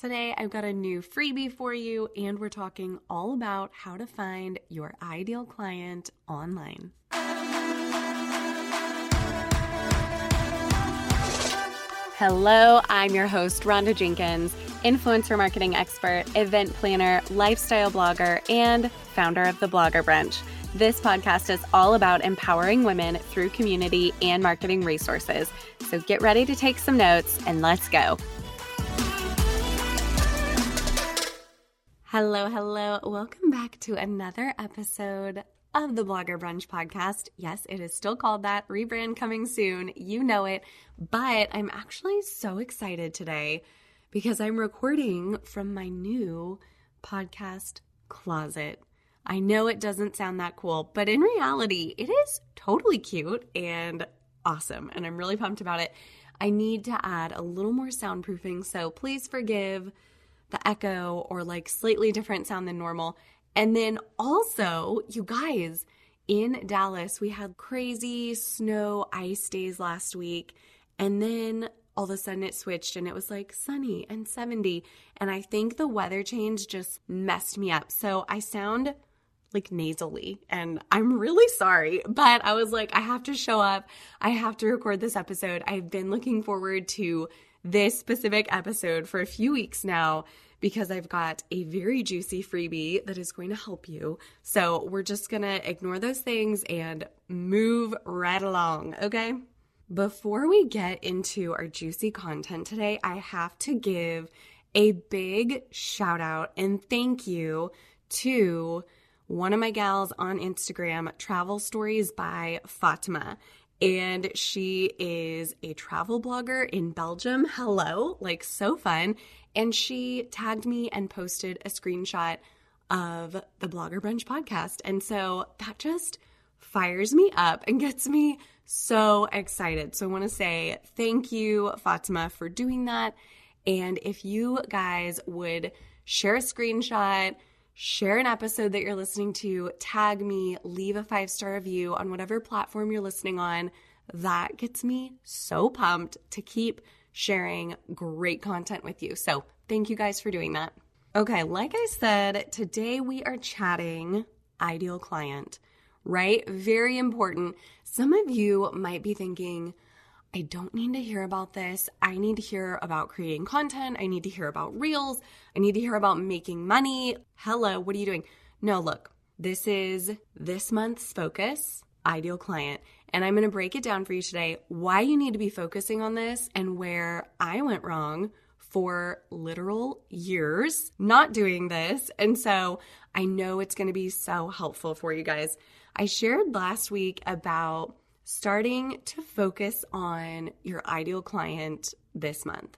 Today, I've got a new freebie for you, and we're talking all about how to find your ideal client online. Hello, I'm your host, Rhonda Jenkins, influencer marketing expert, event planner, lifestyle blogger, and founder of the Blogger Brunch. This podcast is all about empowering women through community and marketing resources. So get ready to take some notes and let's go. Hello, hello. Welcome back to another episode of the Blogger Brunch podcast. Yes, it is still called that. Rebrand coming soon. You know it. But I'm actually so excited today because I'm recording from my new podcast closet. I know it doesn't sound that cool, but in reality, it is totally cute and awesome. And I'm really pumped about it. I need to add a little more soundproofing, so please forgive the echo or like slightly different sound than normal. And then also, you guys, in Dallas, we had crazy snow ice days last week. And then all of a sudden it switched and it was like sunny and 70. And I think the weather change just messed me up. So I sound like nasally and I'm really sorry, but I was like, I have to show up. I have to record this episode. I've been looking forward to this specific episode for a few weeks now because I've got a very juicy freebie that is going to help you. So we're just going to ignore those things and move right along, okay? Before we get into our juicy content today, I have to give a big shout out and thank you to one of my gals on Instagram, Travel Stories by Fatima and she is a travel blogger in Belgium. Hello, like so fun. And she tagged me and posted a screenshot of the Blogger Brunch podcast. And so that just fires me up and gets me so excited. So I want to say thank you, Fatima, for doing that. And if you guys would share a screenshot, share an episode that you're listening to, tag me, leave a five star review on whatever platform you're listening on. That gets me so pumped to keep sharing great content with you. So, thank you guys for doing that. Okay, like I said, today we are chatting ideal client, right? Very important. Some of you might be thinking, I don't need to hear about this. I need to hear about creating content. I need to hear about reels. I need to hear about making money. Hello, what are you doing? No, look, this is this month's focus, ideal client. And I'm going to break it down for you today why you need to be focusing on this and where I went wrong for literal years not doing this. And so I know it's going to be so helpful for you guys. I shared last week about starting to focus on your ideal client this month.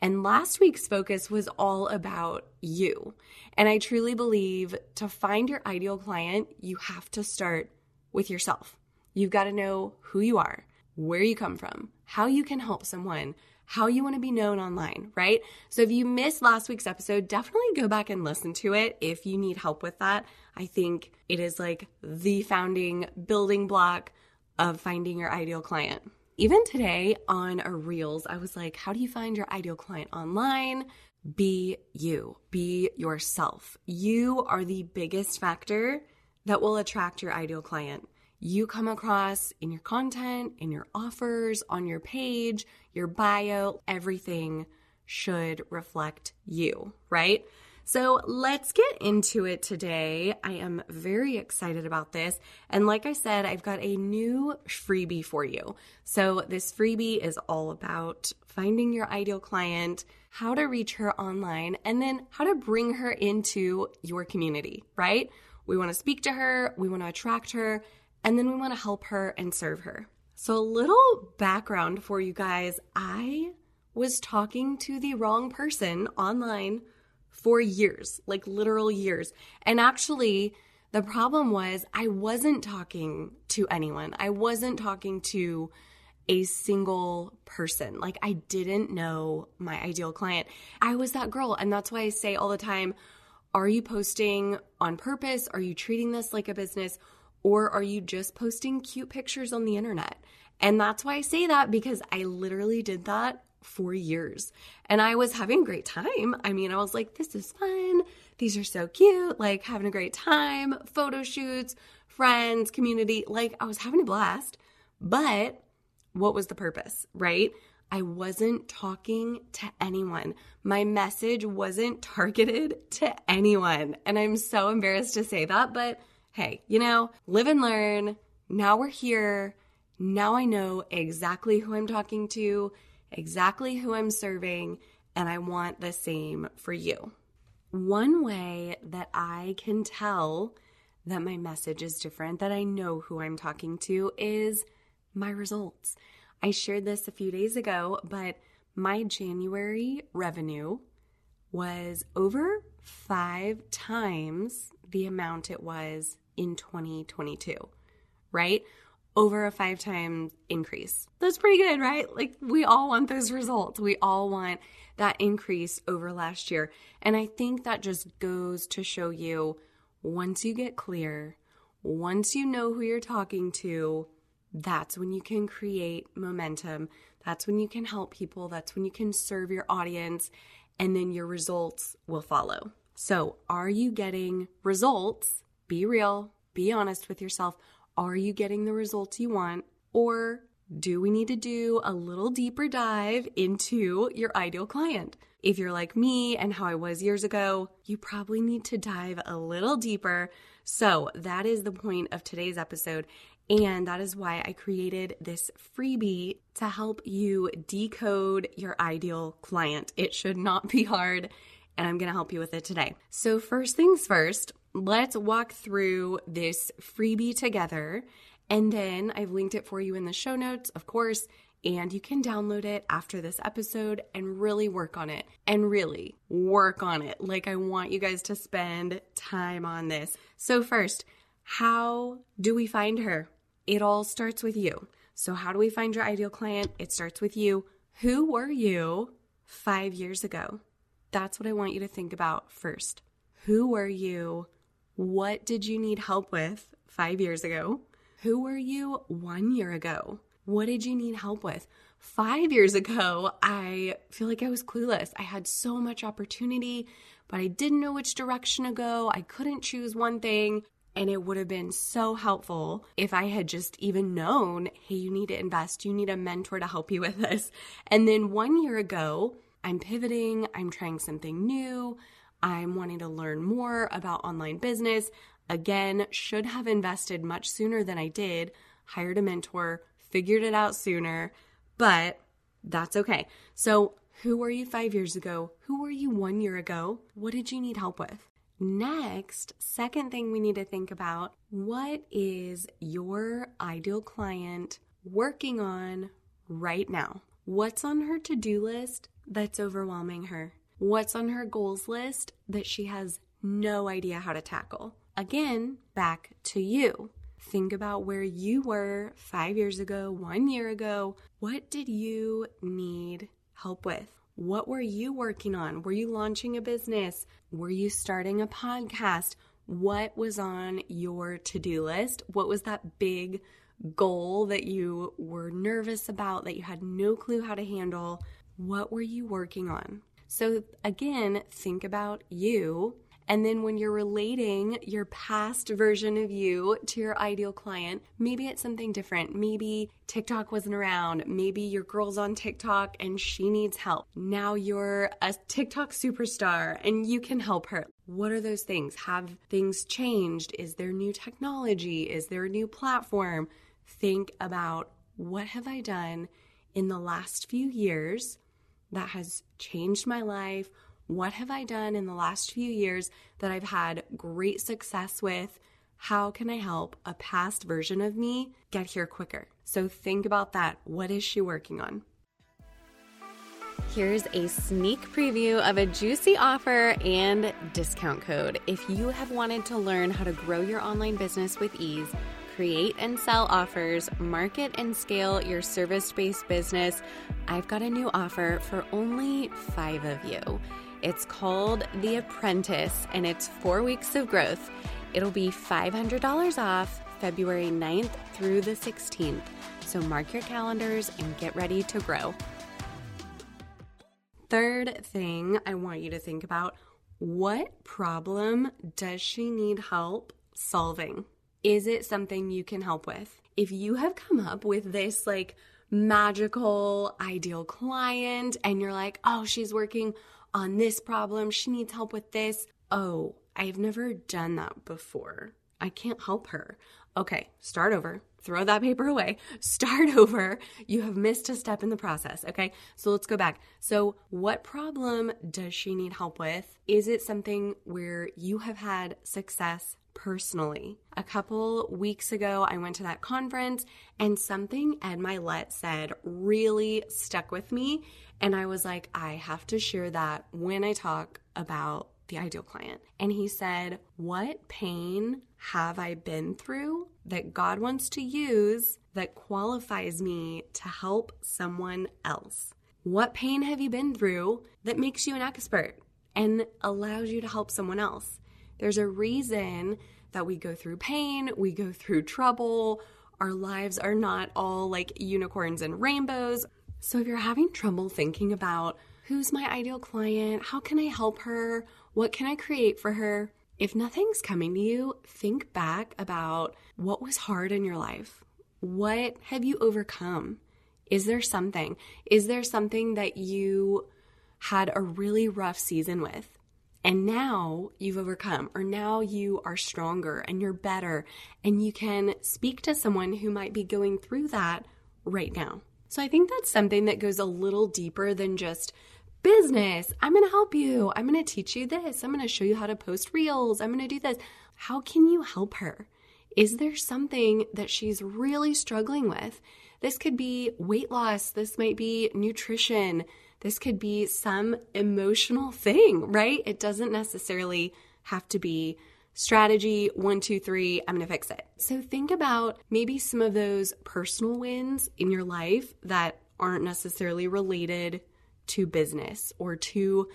And last week's focus was all about you. And I truly believe to find your ideal client, you have to start with yourself. You've got to know who you are, where you come from, how you can help someone, how you want to be known online, right? So if you missed last week's episode, definitely go back and listen to it if you need help with that. I think it is like the founding building block of finding your ideal client. Even today on a Reels, I was like, how do you find your ideal client online? Be you, be yourself. You are the biggest factor that will attract your ideal client. You come across in your content, in your offers, on your page, your bio, everything should reflect you, right? So let's get into it today. I am very excited about this. And like I said, I've got a new freebie for you. So this freebie is all about finding your ideal client, how to reach her online, and then how to bring her into your community, right? We want to speak to her, we want to attract her, and then we want to help her and serve her. So, a little background for you guys I was talking to the wrong person online for years, like literal years. And actually, the problem was I wasn't talking to anyone. I wasn't talking to a single person. Like I didn't know my ideal client. I was that girl. And that's why I say all the time, are you posting on purpose? Are you treating this like a business? Or are you just posting cute pictures on the internet? And that's why I say that because I literally did that for years. And I was having a great time. I mean, I was like, this is fun. These are so cute. Like, having a great time, photo shoots, friends, community. Like, I was having a blast. But what was the purpose, right? I wasn't talking to anyone. My message wasn't targeted to anyone. And I'm so embarrassed to say that, but hey, you know, live and learn. Now we're here. Now I know exactly who I'm talking to, exactly who I'm serving, and I want the same for you. One way that I can tell that my message is different, that I know who I'm talking to, is my results. I shared this a few days ago, but my January revenue was over five times the amount it was in 2022, right? Over a five times increase. That's pretty good, right? Like, we all want those results. We all want that increase over last year. And I think that just goes to show you once you get clear, once you know who you're talking to, that's when you can create momentum. That's when you can help people. That's when you can serve your audience, and then your results will follow. So, are you getting results? Be real, be honest with yourself. Are you getting the results you want? Or do we need to do a little deeper dive into your ideal client? If you're like me and how I was years ago, you probably need to dive a little deeper. So, that is the point of today's episode. And that is why I created this freebie to help you decode your ideal client. It should not be hard, and I'm gonna help you with it today. So, first things first, let's walk through this freebie together. And then I've linked it for you in the show notes, of course, and you can download it after this episode and really work on it. And really work on it. Like, I want you guys to spend time on this. So, first, how do we find her? it all starts with you. So, how do we find your ideal client? It starts with you. Who were you five years ago? That's what I want you to think about first. Who were you? What did you need help with five years ago? Who were you one year ago? What did you need help with? Five years ago, I feel like I was clueless. I had so much opportunity, but I didn't know which direction to go. I couldn't choose one thing. And it would have been so helpful if I had just even known, hey, you need to invest, you need a mentor to help you with this. And then one year ago, I'm pivoting, I'm trying something new, I'm wanting to learn more about online business. Again, should have invested much sooner than I did, hired a mentor, figured it out sooner, but that's okay. So, who were you five years ago? Who were you one year ago? What did you need help with? Next, second thing we need to think about what is your ideal client working on right now? What's on her to do list that's overwhelming her? What's on her goals list that she has no idea how to tackle? Again, back to you. Think about where you were five years ago, one year ago. What did you need help with? What were you working on? Were you launching a business? Were you starting a podcast? What was on your to do list? What was that big goal that you were nervous about, that you had no clue how to handle? What were you working on? So, again, think about you and then when you're relating your past version of you to your ideal client, maybe it's something different. Maybe TikTok wasn't around. Maybe your girl's on TikTok and she needs help. Now you're a TikTok superstar and you can help her. What are those things? Have things changed? Is there new technology? Is there a new platform? Think about what have I done in the last few years that has changed my life? What have I done in the last few years that I've had great success with? How can I help a past version of me get here quicker? So think about that. What is she working on? Here's a sneak preview of a juicy offer and discount code. If you have wanted to learn how to grow your online business with ease, create and sell offers, market and scale your service based business, I've got a new offer for only five of you. It's called The Apprentice and it's four weeks of growth. It'll be $500 off February 9th through the 16th. So mark your calendars and get ready to grow. third thing I want you to think about what problem does she need help solving? Is it something you can help with? If you have come up with this like magical ideal client and you're like, oh, she's working on this problem, she needs help with this. Oh, I've never done that before. I can't help her. Okay, start over. Throw that paper away. Start over. You have missed a step in the process. Okay, so let's go back. So, what problem does she need help with? Is it something where you have had success personally. A couple weeks ago, I went to that conference and something Ed Mylett said really stuck with me. And I was like, I have to share that when I talk about the ideal client. And he said, What pain have I been through that God wants to use that qualifies me to help someone else? What pain have you been through that makes you an expert and allows you to help someone else? There's a reason that we go through pain, we go through trouble. Our lives are not all like unicorns and rainbows. So if you're having trouble thinking about who's my ideal client, how can I help her, what can I create for her? If nothing's coming to you, think back about what was hard in your life. What have you overcome? Is there something? Is there something that you had a really rough season with? And now you've overcome, or now you are stronger and you're better, and you can speak to someone who might be going through that right now. So I think that's something that goes a little deeper than just business. I'm going to help you. I'm going to teach you this. I'm going to show you how to post reels. I'm going to do this. How can you help her? Is there something that she's really struggling with? This could be weight loss. This might be nutrition. This could be some emotional thing, right? It doesn't necessarily have to be strategy one, two, three, I'm gonna fix it. So think about maybe some of those personal wins in your life that aren't necessarily related to business or to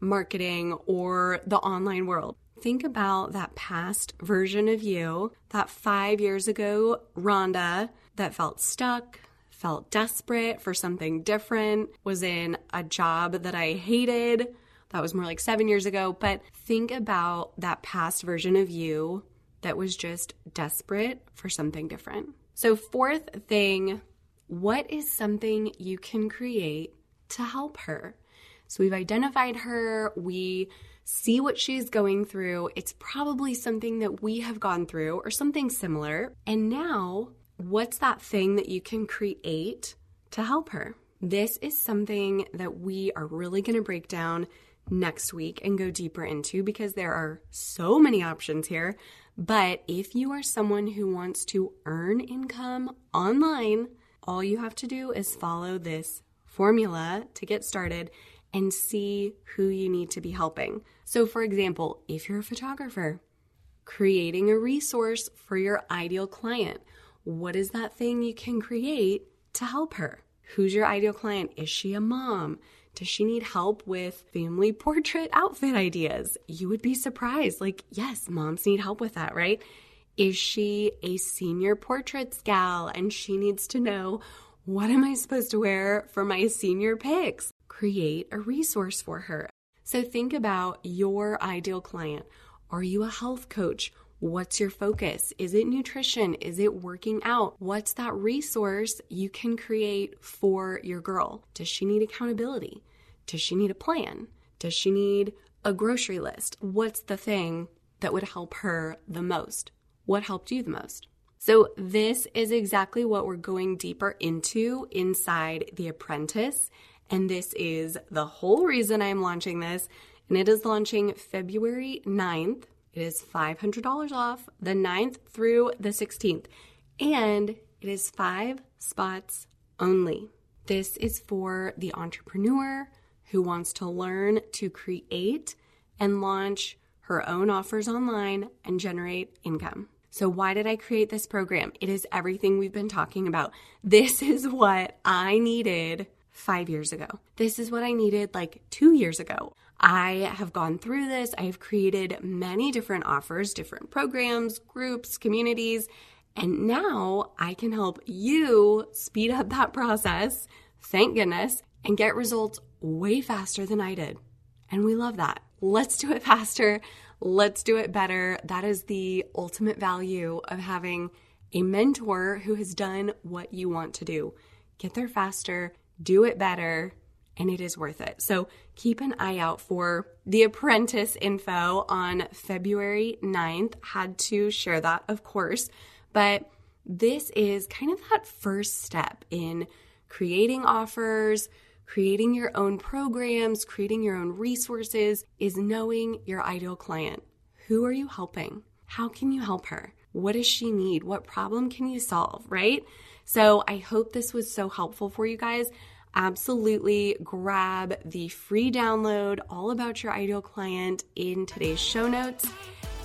marketing or the online world. Think about that past version of you, that five years ago, Rhonda, that felt stuck, felt desperate for something different, was in a job that I hated. That was more like seven years ago. But think about that past version of you that was just desperate for something different. So, fourth thing, what is something you can create to help her? So, we've identified her, we see what she's going through. It's probably something that we have gone through or something similar. And now what's that thing that you can create to help her? This is something that we are really going to break down next week and go deeper into because there are so many options here. But if you are someone who wants to earn income online, all you have to do is follow this formula to get started and see who you need to be helping. So, for example, if you're a photographer, creating a resource for your ideal client what is that thing you can create to help her? Who's your ideal client? Is she a mom? Does she need help with family portrait outfit ideas? You would be surprised. Like, yes, moms need help with that, right? Is she a senior portraits gal and she needs to know what am I supposed to wear for my senior pics? Create a resource for her. So think about your ideal client. Are you a health coach? What's your focus? Is it nutrition? Is it working out? What's that resource you can create for your girl? Does she need accountability? Does she need a plan? Does she need a grocery list? What's the thing that would help her the most? What helped you the most? So, this is exactly what we're going deeper into inside The Apprentice. And this is the whole reason I'm launching this. And it is launching February 9th. It is $500 off the 9th through the 16th, and it is five spots only. This is for the entrepreneur who wants to learn to create and launch her own offers online and generate income. So, why did I create this program? It is everything we've been talking about. This is what I needed five years ago. This is what I needed like two years ago. I have gone through this. I have created many different offers, different programs, groups, communities, and now I can help you speed up that process, thank goodness, and get results way faster than I did. And we love that. Let's do it faster. Let's do it better. That is the ultimate value of having a mentor who has done what you want to do. Get there faster, do it better, and it is worth it. So keep an eye out for the apprentice info on February 9th. Had to share that, of course, but this is kind of that first step in creating offers, creating your own programs, creating your own resources is knowing your ideal client. Who are you helping? How can you help her? What does she need? What problem can you solve, right? So I hope this was so helpful for you guys. Absolutely grab the free download all about your ideal client in today's show notes,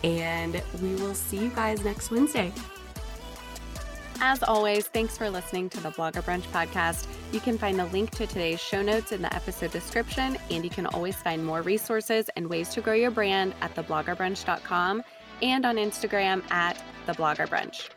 and we will see you guys next Wednesday. As always, thanks for listening to the Blogger Brunch podcast. You can find the link to today's show notes in the episode description, and you can always find more resources and ways to grow your brand at thebloggerbrunch.com and on Instagram at thebloggerbrunch.